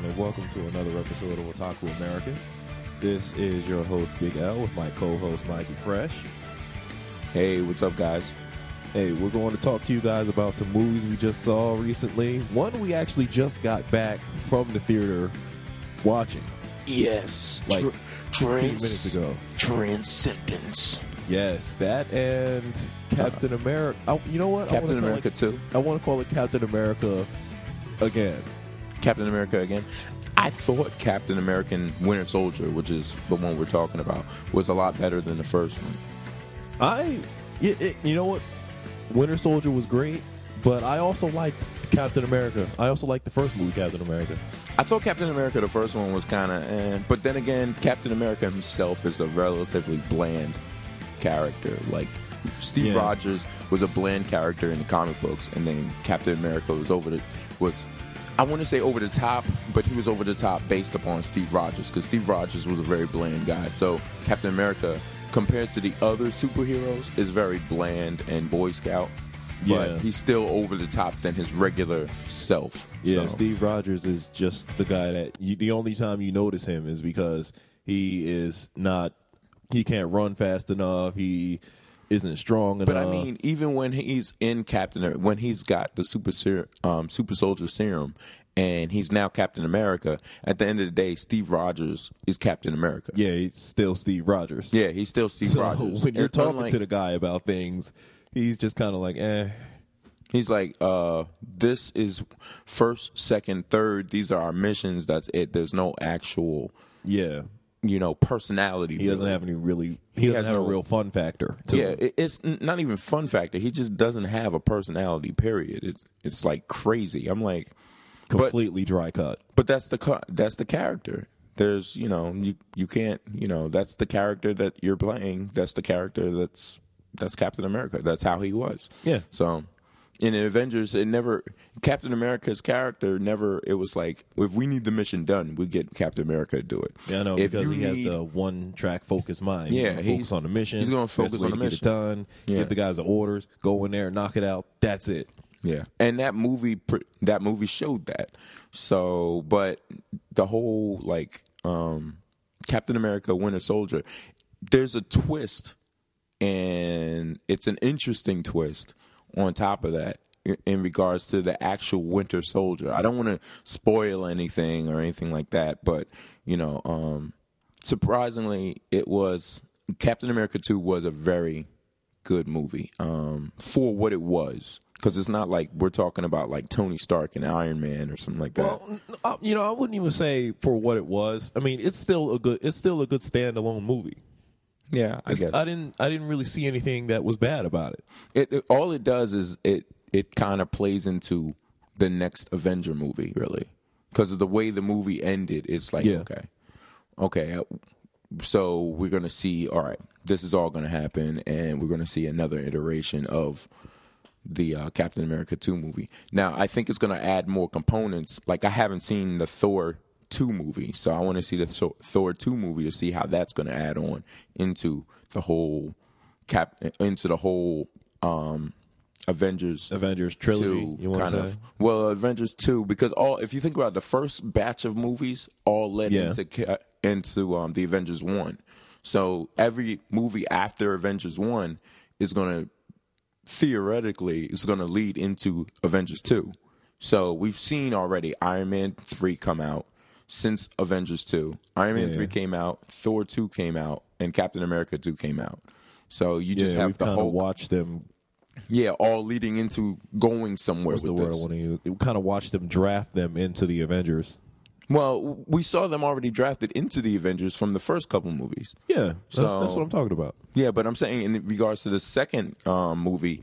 Everyone, and welcome to another episode of Otaku American. This is your host, Big L, with my co host, Mikey Fresh. Hey, what's up, guys? Hey, we're going to talk to you guys about some movies we just saw recently. One we actually just got back from the theater watching Yes, Like, Tr- 15 minutes ago. Transcendence. Yes, that and Captain uh-huh. America. Oh, you know what? Captain America it- too. I want to call it Captain America again. Captain America again. I thought Captain American Winter Soldier, which is the one we're talking about, was a lot better than the first one. I, it, it- you know what? Winter Soldier was great, but I also liked Captain America. I also liked the first movie, Captain America. I thought Captain America, the first one, was kind of, eh. but then again, Captain America himself is a relatively bland character. Like Steve Yeah. Rogers was a bland character in the comic books, and then Captain America was over the was. I want to say over the top, but he was over the top based upon Steve Rogers because Steve Rogers was a very bland guy. So Captain America, compared to the other superheroes, is very bland and Boy Scout. Yeah. But he's still over the top than his regular self. Yeah, So- Steve Rogers is just the guy that you, the only time you notice him is because he is not, he can't run fast enough. He isn't strong enough. But I mean, even when he's in Captain, when he's got the super ser- um, super soldier serum, and he's now Captain America. At the end of the day, Steve Rogers is Captain America. yeah, he's still Steve Rogers. Yeah, he's still Steve so Rogers. when you're And talking unlike- to the guy about things, he's just kind of like, eh. he's like, uh, "This is first, second, third. These are our missions. That's it. There's no actual, Yeah, you know, personality. he doesn't really. have any really. He, He doesn't has have no- a real fun factor. To Yeah, it, it's not even fun factor. He just doesn't have a personality. Period. It's it's like crazy. I'm like, but completely dry cut. but that's the that's the character. There's you know you you can't you know that's the character that you're playing. That's the character that's that's Captain America. That's how he was. Yeah. So in Avengers, it never Captain America's character never. It was like if we need the mission done, we get Captain America to do it. Yeah, I know If because he has the one track focus mind. Yeah, he's focus on the mission. he's gonna focus on the get mission. it done. Yeah. Give the guys the orders. Go in there, knock it out. That's it. Yeah, and that movie that movie showed that. So, but the whole like um Captain America Winter Soldier, there's a twist and it's an interesting twist on top of that in- regards to the actual Winter Soldier. I don't want to spoil anything or anything like that, but you know, um surprisingly it was Captain America 2 was a very good movie um, for what it was. Because it's not like we're talking about like Tony Stark and Iron Man or something like that. Well, uh, you know, I wouldn't even say for what it was. I mean, it's still a good. It's still a good standalone movie. Yeah, I It's- guess I didn't. I didn't really see anything that was bad about it. it, it. All it does is it it kind of plays into the next Avenger movie, really, because of the way the movie ended. It's like Yeah. okay, okay, uh, so we're gonna see. All right, this is all gonna happen, and we're gonna see another iteration of the uh, Captain America 2 movie. Now, I think it's going to add more components. Like, I haven't seen the Thor 2 movie, so I want to see the Thor- 2 movie to see how that's going to add on into the whole cap into the whole um Avengers Avengers trilogy. two you want kind to of well Avengers 2 because all if you think about the first batch of movies all led Yeah. into into um the Avengers 1. So every movie after Avengers 1 is going to theoretically is going to lead into Avengers 2. So we've seen already Iron Man 3 come out since Avengers 2. Iron Man Yeah. 3 came out, Thor 2 came out, and Captain America 2 came out. So you just yeah, have the whole watched them. yeah, all leading into going somewhere What's with the word I want to use? We kind of watched them draft them into the Avengers. Well, we saw them already drafted into the Avengers from the first couple movies. Yeah, that's, So- that's what I'm talking about. Yeah, but I'm saying in regards to the second um, movie,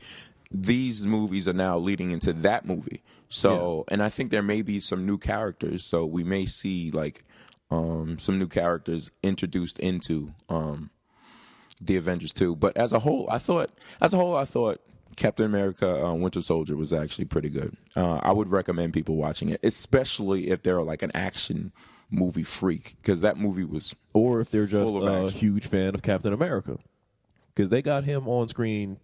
these movies are now leading into that movie. So, and I think there may be some new characters. So we may see like um, some new characters introduced into um, the Avengers too. But as a whole, I thought, as a whole, I thought Captain America: uh, Winter Soldier was actually pretty good. Uh, I would recommend people watching it, especially if they're like an action movie freak, because that movie was Or if they're just a action. huge fan of Captain America, because they got him on screen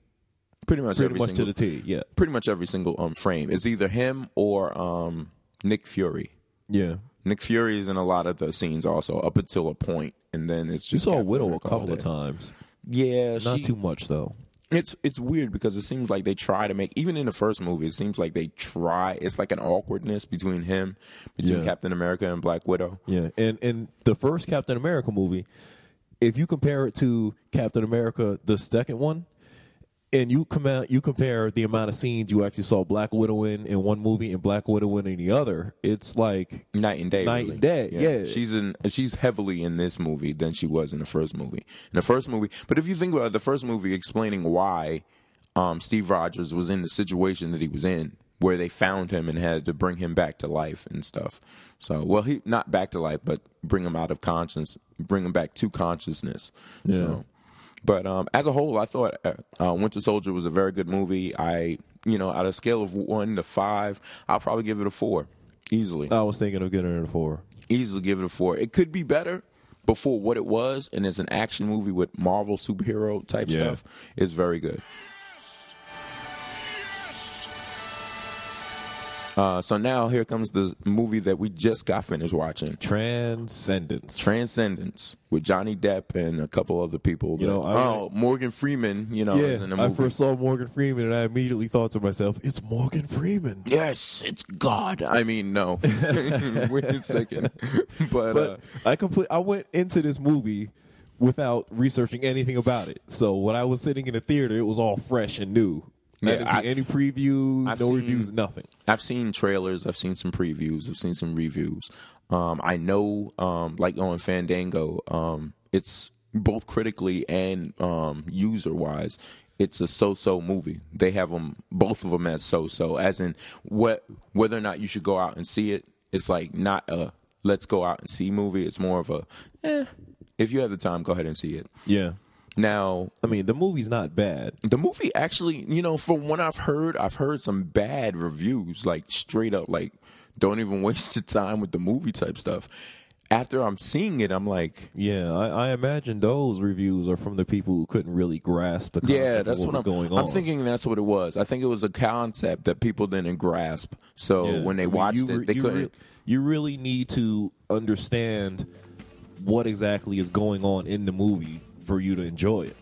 pretty much pretty every much single, to the T. Yeah, pretty much every single um frame. It's either him or um Nick Fury. Yeah. Nick Fury is in a lot of the scenes also, up until a point, and then it's You just saw Captain Widow a couple of times. Yeah, Not she- too much though. It's it's weird because it seems like they try to make even in the first movie. It seems like they try. It's like an awkwardness between him, between Yeah. Captain America and Black Widow. Yeah, and and the first Captain America movie, if you compare it to Captain America, the second one, and you come out, you compare the amount of scenes you actually saw Black Widow in in one movie and Black Widow in the other, it's like Night and day. Night really. and day, yeah. She's in. She's heavily in this movie than she was in the first movie. In the first movie, but if you think about it, the first movie, explaining why um, Steve Rogers was in the situation that he was in, where they found him and had to bring him back to life and stuff. So, well, he not back to life, but bring him out of conscience, bring him back to consciousness. Yeah. So, but um, as a whole, I thought uh, uh, Winter Soldier was a very good movie. I, you know, out of a scale of one to five, I'll probably give it a four, easily I was thinking of getting it a four. easily give it a four. It could be better before what it was, and it's an action movie with Marvel superhero type Yeah. stuff. It's very good. Uh, so now here comes the movie that we just got finished watching, Transcendence. Transcendence, with Johnny Depp and a couple other people. You that- know, I oh, Morgan Freeman, you know, is in the yeah, I first saw Morgan Freeman and I immediately thought to myself, "It's Morgan Freeman." yes, it's God. I mean, no. Wait a second, but, uh, But I complete. I went into this movie without researching anything about it. So when I was sitting in the theater, it was all fresh and new. I Yeah, I- any previews, I've no seen- reviews, nothing. I've seen trailers, I've seen some previews, I've seen some reviews. Um, I know, um, like on Fandango, um, it's both critically and um, user wise, it's a so-so movie. They have them, both of them as so-so, as in what whether or not you should go out and see it. It's like not a let's go out and see movie. It's more of a, eh, if you have the time, go ahead and see it. Yeah, Now, I mean the movie's not bad. the movie actually, you know, from what I've heard, I've heard some bad reviews, like straight up, like don't even waste your time with the movie type stuff. After I'm seeing it, I'm like, Yeah, I, I imagine those reviews are from the people who couldn't really grasp the concept yeah, that's of what, what, was I'm, going on. I'm thinking. That's what it was. I think it was a concept that people didn't grasp. So Yeah. when they I mean, watched you it, they you couldn't. re- you really need to understand what exactly is going on in the movie for you to enjoy it.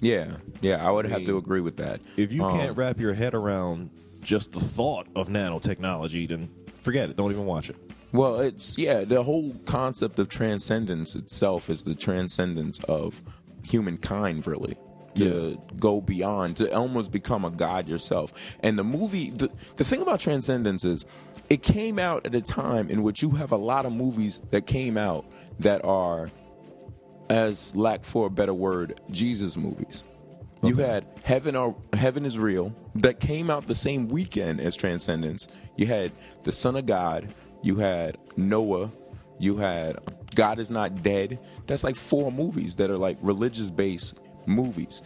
yeah, yeah, I would have to agree with that. If you Um, can't wrap your head around just the thought of nanotechnology, then forget it. Don't even watch it. Well, it's yeah, the whole concept of transcendence itself is the transcendence of humankind really. To go beyond, to almost become a god yourself. And the movie the, the thing about transcendence is it came out at a time in which you have a lot of movies that came out that are as lack for a better word, Jesus movies. You had Heaven or Heaven is Real that came out the same weekend as Transcendence. You had The Son of God. You had Noah. You had God is Not Dead. That's like four movies that are like religious based movies.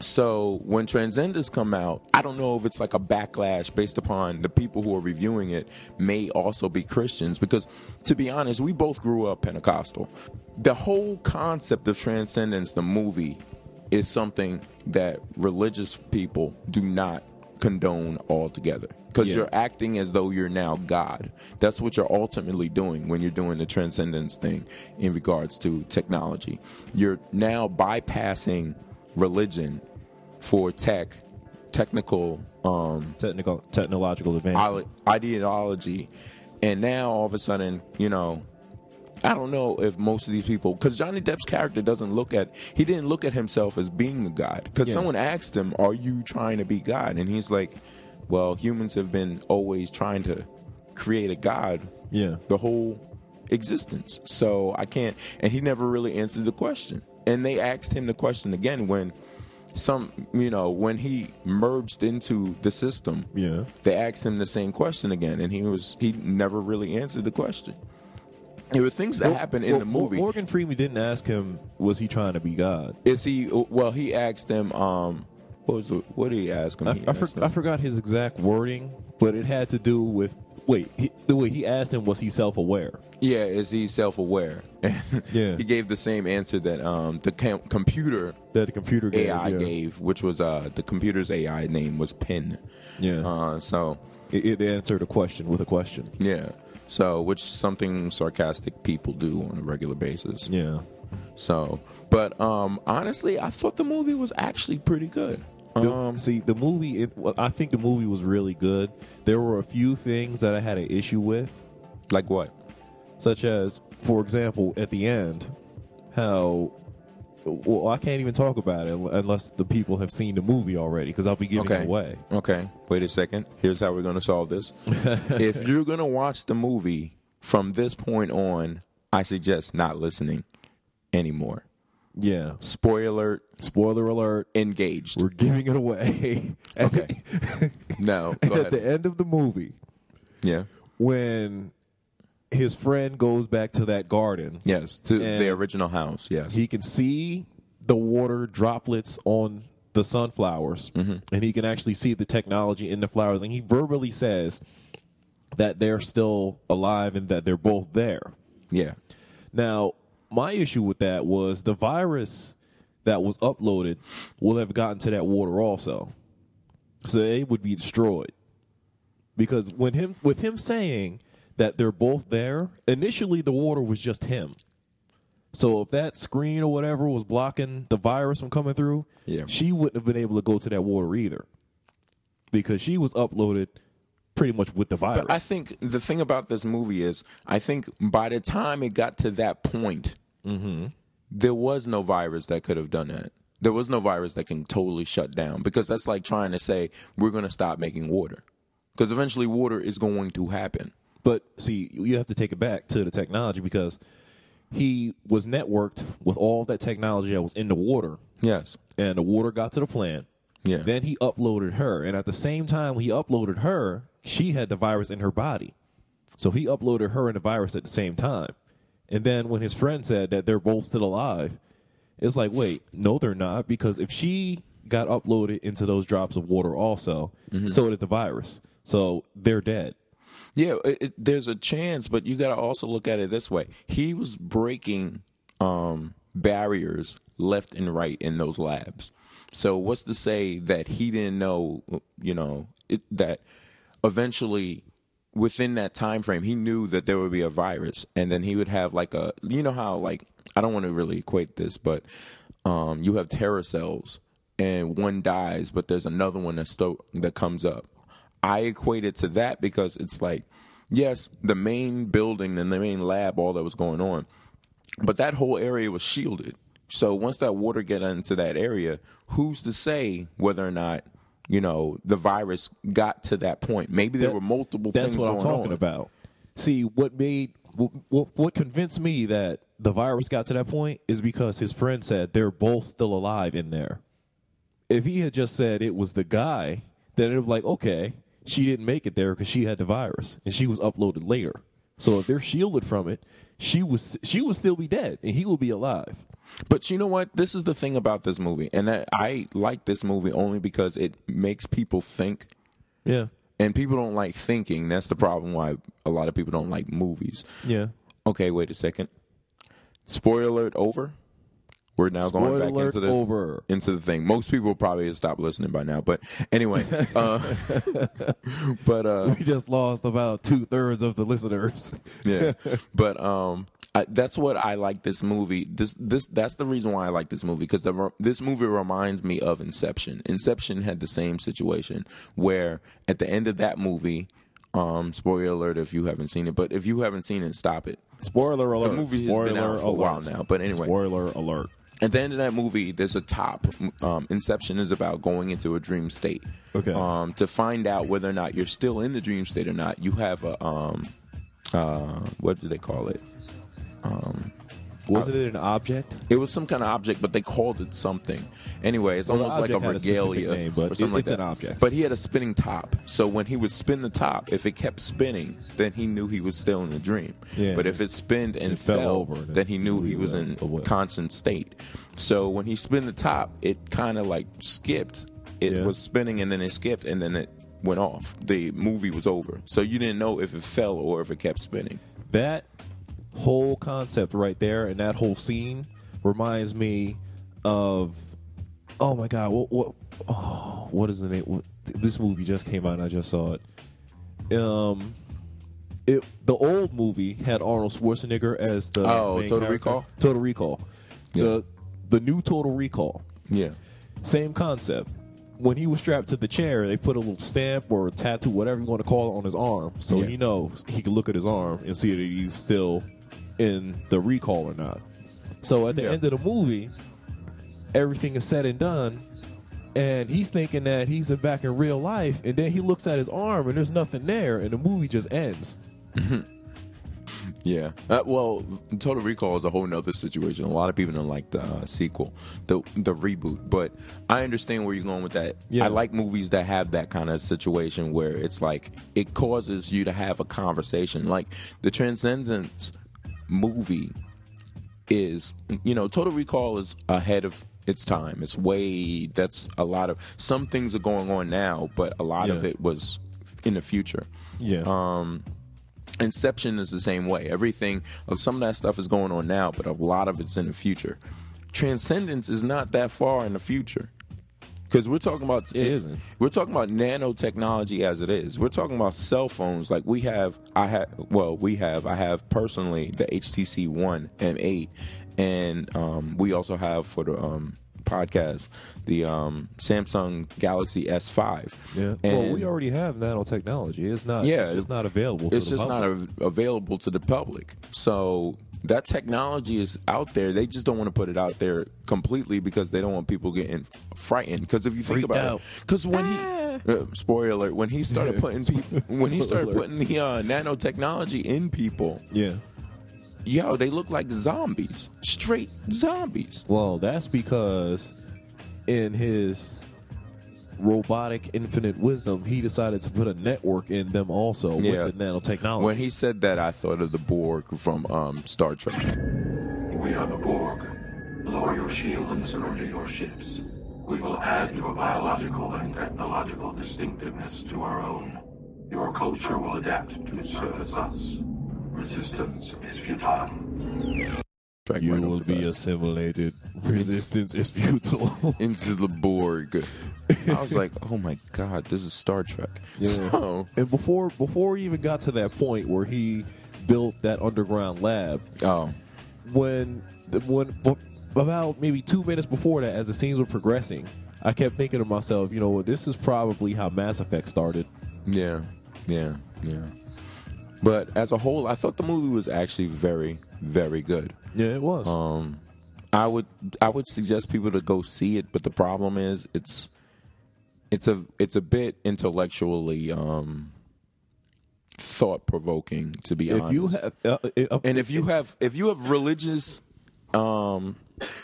So when Transcendence come out, I don't know if it's like a backlash based upon the people who are reviewing it may also be Christians because to be honest, we both grew up Pentecostal. The whole concept of Transcendence, the movie, is something that religious people do not condone altogether because Yeah. you're acting as though you're now God. That's what you're ultimately doing when you're doing the transcendence thing in regards to technology. You're now bypassing religion for tech, technical um, Technical, technological advancement. ideology, and now all of a sudden, you know, I don't know if most of these people, because Johnny Depp's character doesn't look at, he didn't look at himself as being a god. Because Yeah. someone asked him, "Are you trying to be God?" And he's like, "Well, humans have been always trying to create a god yeah. the whole existence. So I can't. And he never really answered the question. And they asked him the question again when some, you know, when he merged into the system. Yeah. They asked him the same question again, and he was he never really answered the question. There were things that happened in Well, the movie. Morgan Freeman didn't ask him, was he trying to be God? Is he? Well, he asked him. Um, what was the, what did he ask him? I, He I, for, him- I forgot his exact wording, but it had to do with. Wait, he, the way he asked him, was he self aware? Yeah, is he self-aware? Yeah. he gave the same answer that um, the com- computer That the computer gave. AI yeah. gave, which was uh, the computer's AI name was PINN. Yeah. Uh, so It, it answered a question with a question. Yeah. So, which is something sarcastic people do on a regular basis. Yeah. So, but um honestly, I thought the movie was actually pretty good. The- Um, see, the movie. It, well, I think the movie was really good. There were a few things that I had an issue with, like what? such as, for example, at the end, how. Well, I can't even talk about it unless the people have seen the movie already, because I'll be giving it away. Okay. Wait a second. Here's how we're going to solve this. if you're going to watch the movie from this point on, I suggest not listening anymore. Yeah. Spoiler Spoiler alert. engaged. We're giving it away. Okay. No. Go at the end of the movie, Yeah. when his friend goes back to that garden, Yes. To the original house. Yes. he can see the water droplets on the sunflowers, mm-hmm. and he can actually see the technology in the flowers. And he verbally says that they're still alive and that they're both there. yeah. Now, my issue with that was the virus that was uploaded will have gotten to that water also, so it would be destroyed. Because when him with him saying that they're both there, initially the water was just him. So if that screen or whatever was blocking the virus from coming through, Yeah. she wouldn't have been able to go to that water either, because she was uploaded pretty much with the virus. But I think the thing about this movie is, I think by the time it got to that point, there was no virus that could have done that. There was no virus that can totally shut down because that's like trying to say we're going to stop making water because eventually water is going to happen. But see, you have to take it back to the technology because he was networked with all that technology that was in the water, Yes. and the water got to the plant. Yeah. Then he uploaded her, and at the same time he uploaded her, she had the virus in her body. So he uploaded her and the virus at the same time. And then when his friend said that they're both still alive, it's like, wait, no, they're not, because if she got uploaded into those drops of water also, so did the virus. So they're dead. Yeah, it, it, there's a chance, but you got to also look at it this way. He was breaking um, barriers left and right in those labs. So what's to say that he didn't know, you know, it, that eventually within that time frame he knew that there would be a virus and then he would have like a you know how like I don't want to really equate this, but um, you have terror cells and one dies, but there's another one that sto- that comes up. I equate it to that because it's like, yes, the main building and the main lab, all that was going on, but that whole area was shielded. So once that water get into that area, who's to say whether or not you know the virus got to that point? Maybe there That- were multiple That's things what I'm talking on. about. See, what made what, what convinced me that the virus got to that point is because his friend said they're both still alive in there. If he had just said it was the guy, then it would be like, okay, she didn't make it there because she had the virus and she was uploaded later. So if they're shielded from it, she was she would still be dead and he will be alive. But you know what? This is the thing about this movie, and I, I like this movie only because it makes people think, Yeah, and people don't like thinking. That's the problem why a lot of people don't like movies. yeah. Okay, wait a second. Spoiler alert over. We're now going back alert into the over. into the thing. Most people probably have stopped listening by now, but anyway. uh, but uh, We just lost about two thirds of the listeners. yeah but um I, that's what i like this movie this this that's the reason why i like this movie because this movie reminds me of inception inception had the same situation where at the end of that movie um spoiler alert if you haven't seen it but if you haven't seen it stop it Spoiler alert. The movie has Spoiler been out for a while now, but anyway. Spoiler alert. At the end of that movie, there's a top. Um, Inception is about going into a dream state. Okay. Um, to find out whether or not you're still in the dream state or not, you have a um, uh, what do they call it? Wasn't uh, it an object? It was some kind of object, but they called it something. Anyway, it's Well, the almost like a object had a specific regalia name, but or something it- like it's that. an object. But he had a spinning top, so when he would spin the top, if it kept spinning, then he knew he was still in the dream. Yeah. But if it spinned and It fell fell, over, then then he knew he he was was in away. constant state. So when he spun the top, it kind of like skipped. It Yeah. was spinning and then it skipped and then it went off. The movie was over. So you didn't know if it fell or if it kept spinning. That whole concept right there and that whole scene reminds me of oh my god, what what oh, what is the name? What, this movie just came out and I just saw it. um, it the old movie had Arnold Schwarzenegger as the Oh, Total character. Recall? Total Recall. Yeah. The the new Total Recall. Yeah. Same concept. When he was strapped to the chair, they put a little stamp or a tattoo, whatever you want to call it, on his arm, so Yeah. he knows he can look at his arm and see that he's still in the recall or not. So at the Yeah. end of the movie, everything is said and done, and he's thinking that he's back in real life, and then he looks at his arm and there's nothing there, and the movie just ends. Yeah. Uh, well, Total Recall is a whole nother situation. A lot of people don't like the uh, sequel, the the reboot. But I understand where you're going with that. Yeah. I like movies that have that kind of situation where it's like it causes you to have a conversation. Like the Transcendence movie is, you know, Total Recall is ahead of its time. It's way. That's a lot of. Some things are going on now, but a lot of it was in the future. Yeah. Um, Inception is the same way. Everything of some of that stuff is going on now, but a lot of it's in the future. Transcendence is not that far in the future. Because we're talking about It isn't. We're talking about nanotechnology as it is. We're talking about cell phones. Like we have, I have. Well, we have. I have personally the HTC One M8, and um, we also have for the um, podcast the um, Samsung Galaxy S5. Yeah. And well, we already have nanotechnology. It's not. Yeah, It's just not available. To it's just public. not av- available to the public. So that technology is out there. They just don't want to put it out there completely because they don't want people getting frightened. Because if you think Freaked about out. it, because when he uh, spoiler alert, when he started putting people, when he started putting the uh, nanotechnology in people, Yeah. yo, they look like zombies, straight zombies. Well, that's because in his robotic infinite wisdom, he decided to put a network in them also Yeah. with the nanotechnology. When he said that, I thought of the Borg from um, Star Trek. We are the Borg. Lower your shields and surrender your ships. We will add your biological and technological distinctiveness to our own. Your culture will adapt to service us. Resistance is futile. You will be assimilated. Resistance is futile. into the Borg. I was like, oh my god, this is Star Trek. So, and before before he even got to that point where he built that underground lab, oh, when when about maybe two minutes before that, as the scenes were progressing, I kept thinking to myself, you know what, this is probably how Mass Effect started. yeah, yeah, yeah. But as a whole, I thought the movie was actually very, very good. Yeah, it was. Um, I would, I would suggest people to go see it. But the problem is, it's, it's a, it's a bit intellectually um, thought provoking. To be if honest, you have, uh, uh, and if you have if you have religious um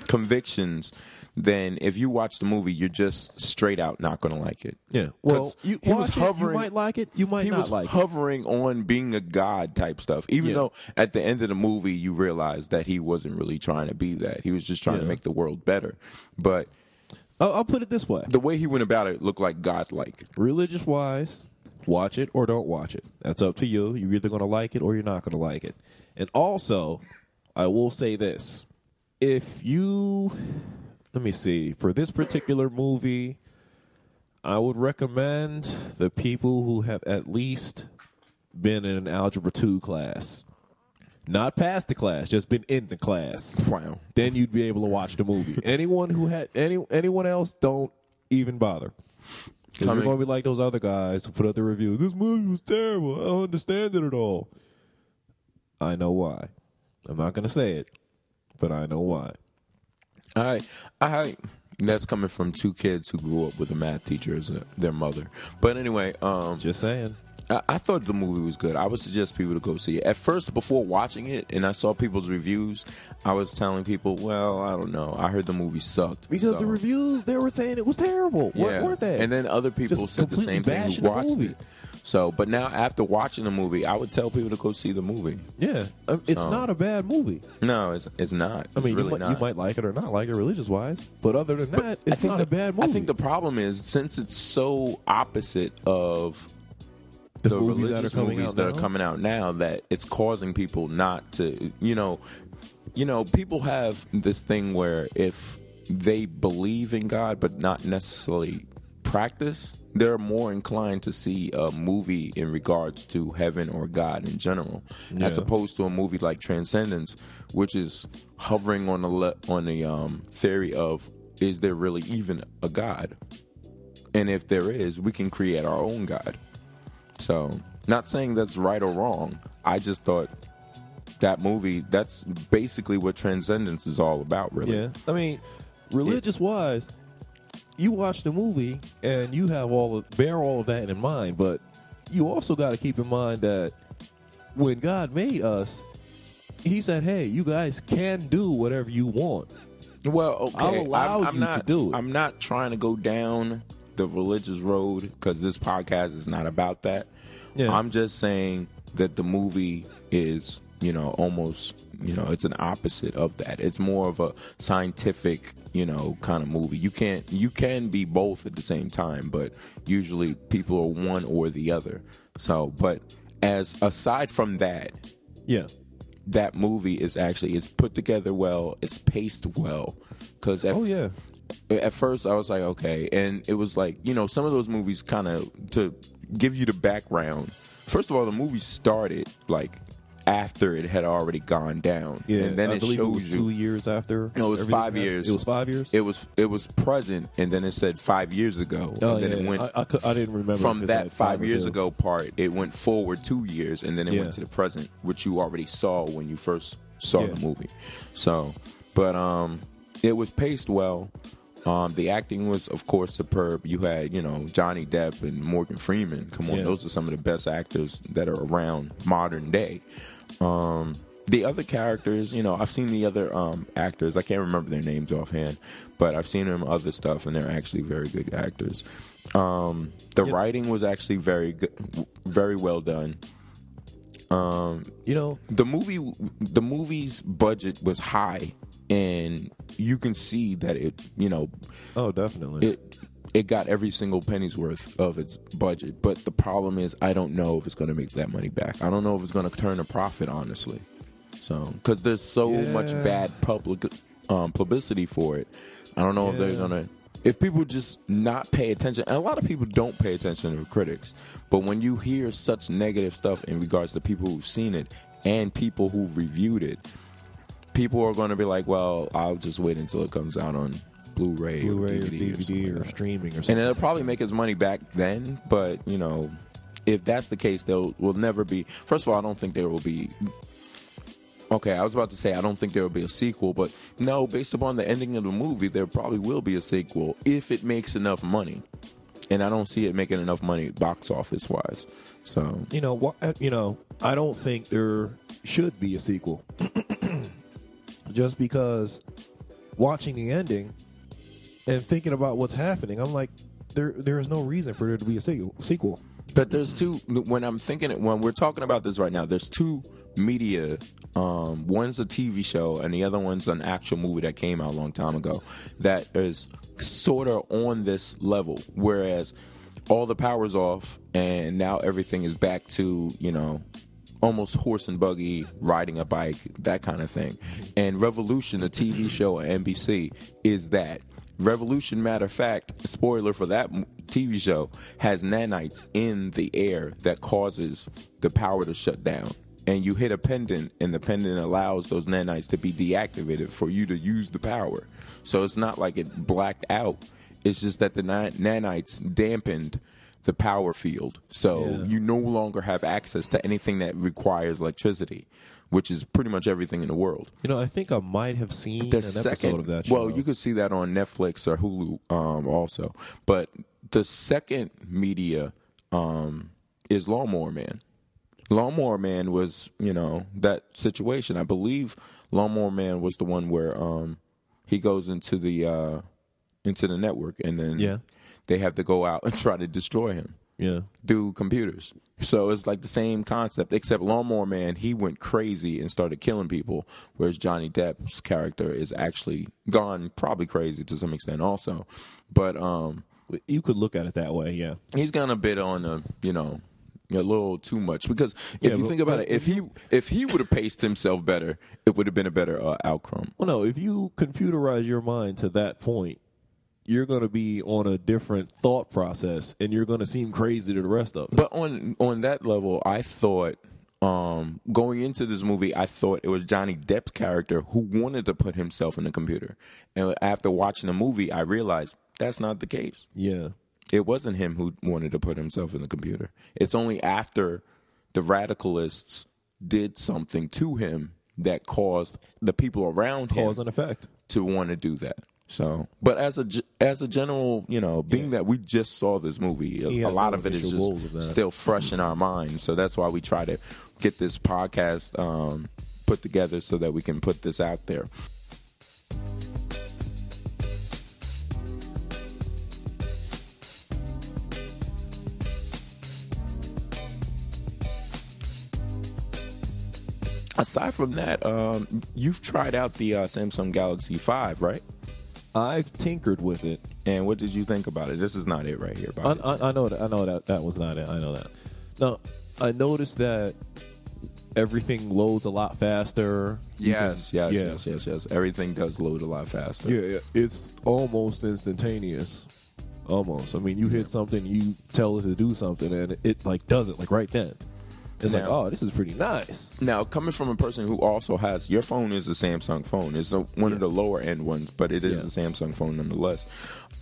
convictions then if you watch the movie you're just straight out not going to like it yeah, Well, you, he was it, hovering- You might like it. You might he not was like it. hovering on being a god type stuff even Yeah. though at the end of the movie you realize that he wasn't really trying to be that he was just trying to make the world better but I'll, I'll put it this way: the way he went about it looked like godlike religious wise, watch it or don't watch it. That's up to you. You're either going to like it or you're not going to like it. And also, I will say this: if you, let me see, for this particular movie, I would recommend the people who have at least been in an algebra two class, not passed the class, just been in the class wow then you'd be able to watch the movie. anyone who had any anyone else, don't even bother. you're going to be like those other guys who put out the reviews. This movie was terrible. I don't understand it at all. I know why. I'm not going to say it, but I know why. All right. I that's coming from two kids who grew up with a math teacher as a, their mother. But anyway, um, Just saying. I, I thought the movie was good. I would suggest people to go see it. At first, before watching it, and I saw people's reviews, I was telling people, "Well, I don't know. I heard the movie sucked Because so- the reviews, they were saying it was terrible. yeah. What weren't they? And then other people Just said the same thing who the watched movie. it. So, but now after watching the movie, I would tell people to go see the movie. yeah, um, it's So- not a bad movie. No, it's it's not. I mean, it's really you, might, not. you might like it or not like it religious wise, but other than that, I it's think not the, a bad movie. I think the problem is since it's so opposite of The movies that are religious coming movies out that now? are coming out now that it's causing people not to, you know, you know, people have this thing where if they believe in God but not necessarily practice, they're more inclined to see a movie in regards to heaven or God in general, as opposed to a movie like Transcendence, which is hovering on the le- on the um, theory of is there really even a God? And if there is, we can create our own God. So, not saying that's right or wrong. I just thought that movie, that's basically what Transcendence is all about, really. Yeah, I mean, religious wise, you watch the movie and you have all of, bear all of that in mind, but you also got to keep in mind that when God made us, He said, "Hey, you guys can do whatever you want." Well, okay. I'll allow I'm, I'm you not, to do it. I'm not trying to go down the religious road because this podcast is not about that. Yeah. I'm just saying that the movie is, you know, almost, you know, it's an opposite of that. It's more of a scientific, you know, kind of movie. You can't, you can be both at the same time, but usually people are one or the other. So, but as aside from that, Yeah, that movie is actually it's put together well it's paced well because oh yeah, at first i was like okay and it was like you know some of those movies kind of to give you the background first of all the movie started like after it had already gone down yeah. and then I it shows it was you two years after. no, it was five happened. years. It was five years. it was it was present and then it said five years ago oh and then yeah, it went I, I, I didn't remember from that five or years ago part, it went forward two years, and then it Yeah. went to the present, which you already saw when you first saw the movie. So, but um, it was paced well. Um, the acting was, of course, superb. You had, you know, Johnny Depp and Morgan Freeman. Come on, Yeah. those are some of the best actors that are around modern day. Um, the other characters, you know, I've seen the other um, actors. I can't remember their names offhand, but I've seen them other stuff, and they're actually very good actors. Um, the Yep. writing was actually very good, very well done. You know, The movie, the movie's budget was high, and you can see that it, you know, oh definitely. it it got every single penny's worth of its budget. But the problem is, I don't know if it's going to make that money back. I don't know if it's going to turn a profit, honestly. So, because there's so much bad public um, publicity for it, I don't know if they're going to. If people just not pay attention, and a lot of people don't pay attention to critics, but when you hear such negative stuff in regards to people who've seen it and people who've reviewed it, people are going to be like, "Well, I'll just wait until it comes out on Blu-ray, Blu-ray or or DVD, or, DVD like or streaming or something. and it'll probably make its money back then. But you know, if that's the case, there will never be. First of all, I don't think there will be. Okay, I was about to say I don't think there will be a sequel, but no, based upon the ending of the movie, there probably will be a sequel if it makes enough money. And I don't see it making enough money box office wise. So you know, uh, you know, I don't think there should be a sequel. Just because watching the ending and thinking about what's happening, I'm like, there there is no reason for there to be a sequel. But there's two. When I'm thinking when we're talking about this right now, there's two media. Um, one's a TV show, and the other one's an actual movie that came out a long time ago. That is sort of on this level. Whereas all the power's off, and now everything is back to you know almost horse and buggy, riding a bike, that kind of thing. And Revolution, the TV show on NBC, is that. Revolution, matter of fact, spoiler for that TV show, has nanites in the air that causes the power to shut down. And you hit a pendant, and the pendant allows those nanites to be deactivated for you to use the power. So it's not like it blacked out. It's just that the nanites dampened the power field. So Yeah. you no longer have access to anything that requires electricity, which is pretty much everything in the world. You know, I think I might have seen The an second, episode of that show. well, you could see that on Netflix or Hulu um, also. But the second media um, is Lawnmower Man. Lawnmower Man was, you know, that situation. I believe Lawnmower Man was the one where um, he goes into the uh, into the network and then Yeah. They have to go out and try to destroy him yeah. through computers. So it's like the same concept, except Lawnmower Man, he went crazy and started killing people, whereas Johnny Depp's character is actually gone probably crazy to some extent also. But um You could look at it that way, yeah. he's gone a bit on a you know a little too much because if Yeah, you but- think about but it, if he if he would have paced himself better, it would have been a better uh, outcome. Well, no, if you computerize your mind to that point, you're going to be on a different thought process, and you're going to seem crazy to the rest of us. But on on that level, I thought um, going into this movie, I thought it was Johnny Depp's character who wanted to put himself in the computer. And after watching the movie, I realized that's not the case. yeah, It wasn't him who wanted to put himself in the computer. It's only after the radicalists did something to him that caused the people around him cause and effect. to want to do that. So, but as a as a general, you know, being that we just saw this movie, a, a lot of it is official goals of just still fresh in our minds. So that's why we try to get this podcast um, put together so that we can put this out there. Aside from that, um, you've tried out the uh, Samsung Galaxy Five, right? I've tinkered with it. And what did you think about it? This is not it right here. by I, any. I, I know that. I know that that was not it. I know that. Now, I noticed that everything loads a lot faster. Yes, yes, yeah. yes, yes, yes. Everything does load a lot faster. Yeah, yeah, it's almost instantaneous. Almost. I mean, you hit something, you tell it to do something, and it like does it like right then. It's like, oh, this is pretty nice. Now, coming from a person who also has your phone is a Samsung phone. It's a, one of the lower end ones, but it is Yeah. a Samsung phone nonetheless.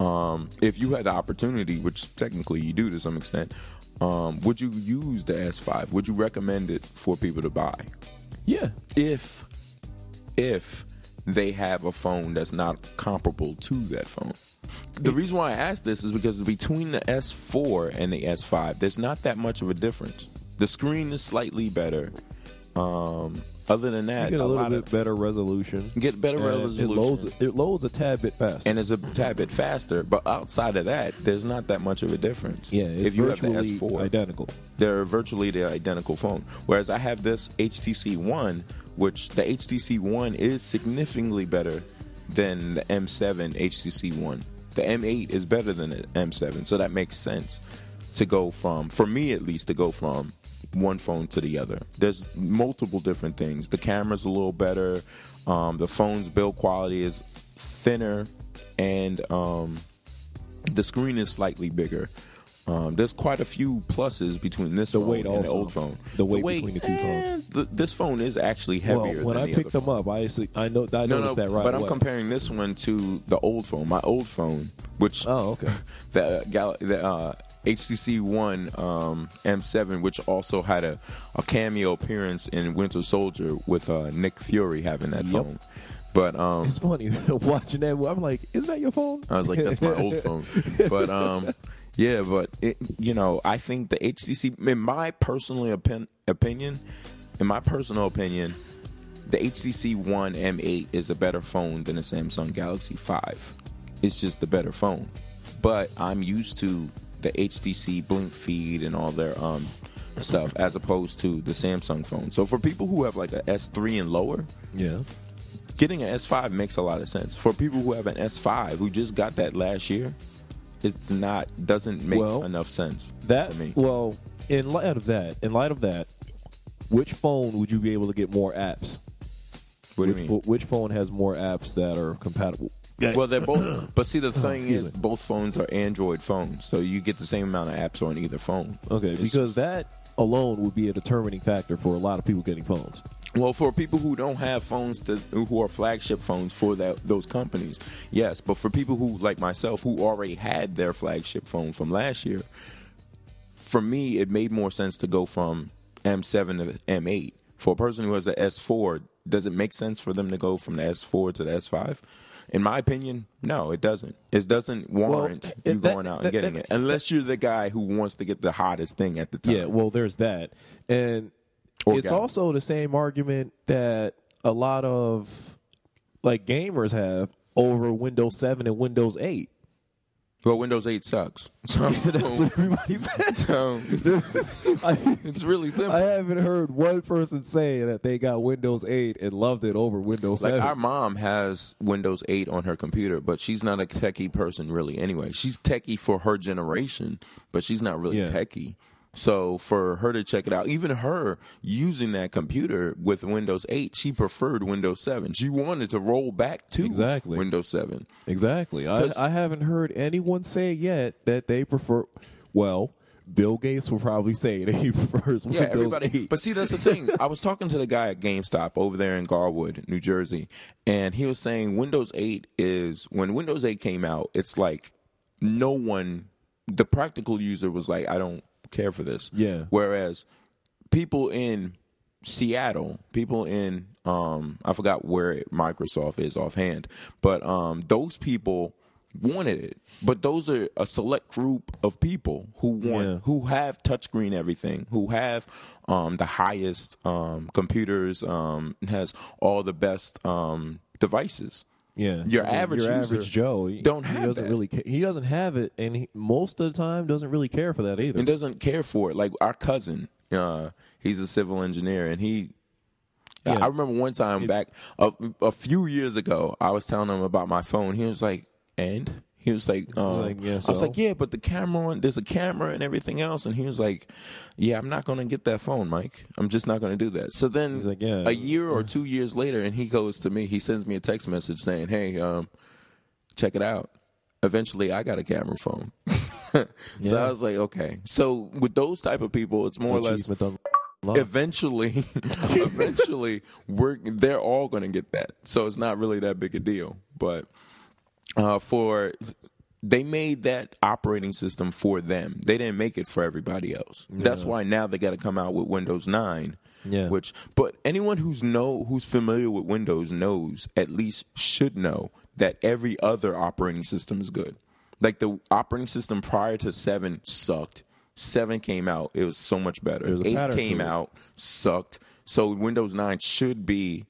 Um, if you had the opportunity, which technically you do to some extent, um, would you use the S5? Would you recommend it for people to buy? Yeah, If if they have a phone that's not comparable to that phone. The reason why I ask this is because between the S4 and the S5, there's not that much of a difference. The screen is slightly better. Um, other than you that, get a, a, little bit of better resolution. get better resolution. It loads. It loads a tad bit faster. and it's a tad bit faster, but outside of that, there's not that much of a difference. yeah, it's if you have the S4, identical. they're virtually the identical phone. Whereas I have this HTC One, which the HTC One is significantly better than the M7 HTC One. The M8 is better than the M7, so that makes sense to go from, for me at least, to go from one phone to the other. There's multiple different things. The camera's a little better. Um, the phone's build quality is thinner, and um, the screen is slightly bigger. Um, there's quite a few pluses between this The phone weight and the old phone. The weight between the two phones. The, this phone is actually Well, heavier. when than I the picked them up, I I know I no, noticed no, that right but I'm comparing this one to the old phone. My old phone, which Oh, okay. the Gal- the uh, HTC One um, M7, which also had a, a cameo appearance in Winter Soldier with uh, Nick Fury having that Yep. phone. But um, It's funny watching that. I'm like, is that your phone? I was like, that's my old phone. But um, yeah, but it, you know, I think the HTC, in my personally opin- opinion, in my personal opinion, the HTC One M8 is a better phone than the Samsung Galaxy Five. It's just the better phone. But I'm used to the HTC BlinkFeed and all their um stuff as opposed to the Samsung phone. So for people who have like a S3 and lower, Yeah. getting an S5 makes a lot of sense. For people who have an S5 who just got that last year, it's not doesn't make Well, enough sense That me. well, in light of that, in light of that, which phone would you be able to get more apps? What do which, you mean? which phone has more apps that are compatible? Well, they're both. But see, the oh, thing excuse is, me. both phones are Android phones, so you get the same amount of apps on either phone. Okay, It's- because that alone would be a determining factor for a lot of people getting phones. Well, for people who don't have phones to, who are flagship phones for that those companies, yes. But for people who like myself who already had their flagship phone from last year, for me it made more sense to go from M7 to M8. For a person who has the S4, does it make sense for them to go from the S4 to the S5? In my opinion, no, it doesn't. It doesn't warrant it- you that- going out that- and getting that- it, unless you're the guy who wants to get the hottest thing at the time. Yeah, well, there's that, and Or it's guy. also the same argument that a lot of like gamers have over Windows 7 and Windows 8. Well, Windows 8 sucks. So, That's what everybody says. so I, it's really simple. I haven't heard one person say that they got Windows 8 and loved it over Windows Like 7. our mom has Windows 8 on her computer, but she's not a techie person really anyway. She's techie for her generation, but she's not really Yeah. techie. So for her to check it out, even her using that computer with Windows 8, she preferred Windows 7. She wanted to roll back to Exactly. Windows 7. Exactly. I, I haven't heard anyone say yet that they prefer. Well, Bill Gates will probably say that he prefers Yeah, Windows everybody. 8. But see, that's the thing. I was talking to the guy at GameStop over there in Garwood, New Jersey, and he was saying Windows 8 is when Windows 8 came out, it's like no one, the practical user was like, I don't care for this. Yeah. Whereas people in Seattle, people in um I forgot where Microsoft is offhand, but um those people wanted it. But those are a select group of people who want Yeah. who have touchscreen everything, who have um the highest um computers, um has all the best um devices. Yeah, Your average your average Joe he, don't he have doesn't that. really ca- he doesn't have it, and he, most of the time doesn't really care for that either. and doesn't care for it. Like our cousin, uh, he's a civil engineer, and he. Yeah. I remember one time back a, a few years ago, I was telling him about my phone. He was like, "And." He was like, um, like, yeah, I was like, yeah, but the camera, on, there's a camera and everything else. And he was like, yeah, I'm not going to get that phone, Mike. I'm just not going to do that. So then like, yeah. a year or two years later, and he goes to me, he sends me a text message saying, hey, um, check it out. Eventually, I got a camera phone. so Yeah. I was like, okay. So with those type of people, it's more or less unlocked. eventually, eventually, we're they're all going to get that. So it's not really that big a deal. But uh, for they made that operating system for them. They didn't make it for everybody else. That's why now they got to come out with Windows 9. Yeah. Which, but anyone who's know who's familiar with Windows knows at least should know that every other operating system is good. Like the operating system prior to seven sucked. Seven came out, it was so much better. There's a Eight came out, sucked. So Windows nine should be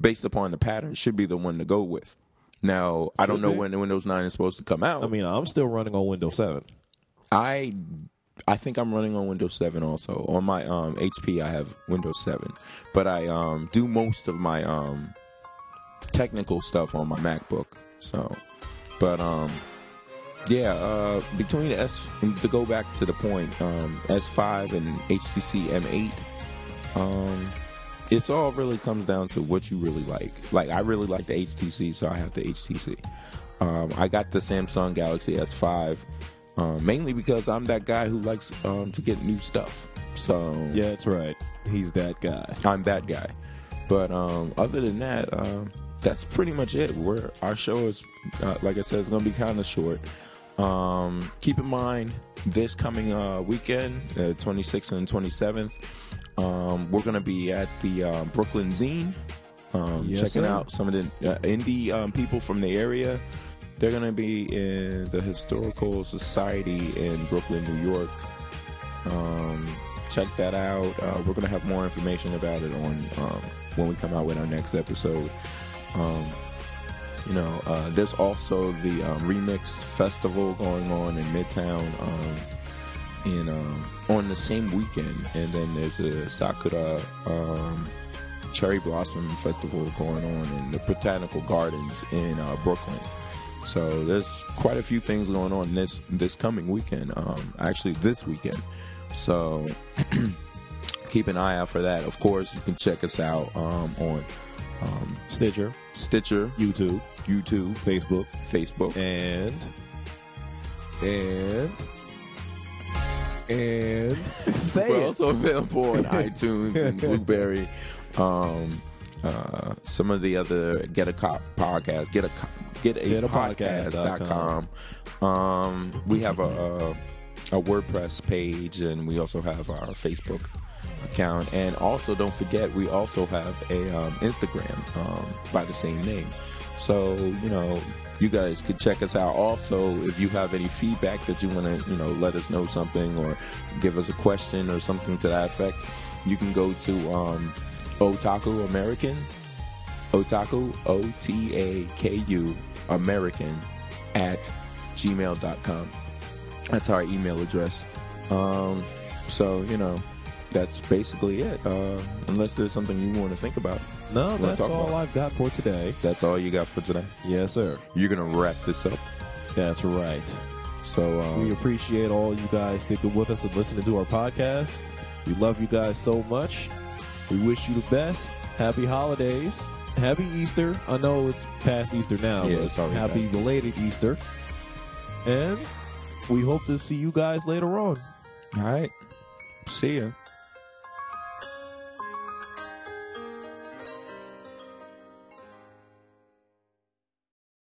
based upon the pattern should be the one to go with. Now I don't know when Windows nine is supposed to come out. I mean, I'm still running on Windows 7. I I think I'm running on Windows 7 also. On my um, HP I have Windows 7. But I um, do most of my um, technical stuff on my MacBook. So but um yeah, uh between S to go back to the point, um S5 and HTC M8 um it's all really comes down to what you really like. Like I really like the HTC, so I have the HTC. Um, I got the Samsung Galaxy S5 um, mainly because I'm that guy who likes um, to get new stuff. So Yeah, that's right. He's that guy. I'm that guy. But um, other than that, um, that's pretty much it. We're, our show is, uh, like I said, it's going to be kind of short. Um, keep in mind this coming uh, weekend, uh, 26th and 27th, um, we're going to be at the uh, Brooklyn Zine, um, Yes, checking sir. out some of the uh, indie um, people from the area. They're going to be in the Historical Society in Brooklyn, New York. Um, check that out. Uh, we're going to have more information about it on um, when we come out with our next episode. Um, you know, uh, there's also the um, Remix Festival going on in Midtown um, in um, on the same weekend, and then there's a Sakura um, Cherry Blossom Festival going on in the Botanical Gardens in uh, Brooklyn. So there's quite a few things going on this this coming weekend. Um, actually, this weekend. So keep an eye out for that. Of course, you can check us out um, on um, Stitcher, Stitcher, YouTube, YouTube, Facebook, Facebook, and and and say We're also available on iTunes and Blubrry. Um, uh, some of the other Get a Cop podcast, Get a Co- Get a, Get a podcast.com. Um, we have a, a a WordPress page, and we also have our Facebook account. And also, don't forget, we also have a um, Instagram um, by the same name. So you know, you guys could check us out. Also, if you have any feedback that you want to, you know, let us know something or give us a question or something to that effect, you can go to um, Otaku American, Otaku O T A K U American at gmail.com. That's our email address. Um, so you know, that's basically it. Uh, unless there's something you want to think about, No, that's all about? I've got for today. that's all you got for today. Yes, sir. You're gonna wrap this up. That's right. So um, We appreciate all you guys sticking with us and listening to our podcast. We love you guys so much. We wish you the best. Happy holidays. Happy Easter. I know it's past Easter now. Yeah, but happy past. belated Easter. And we hope to see you guys later on. all right. See ya.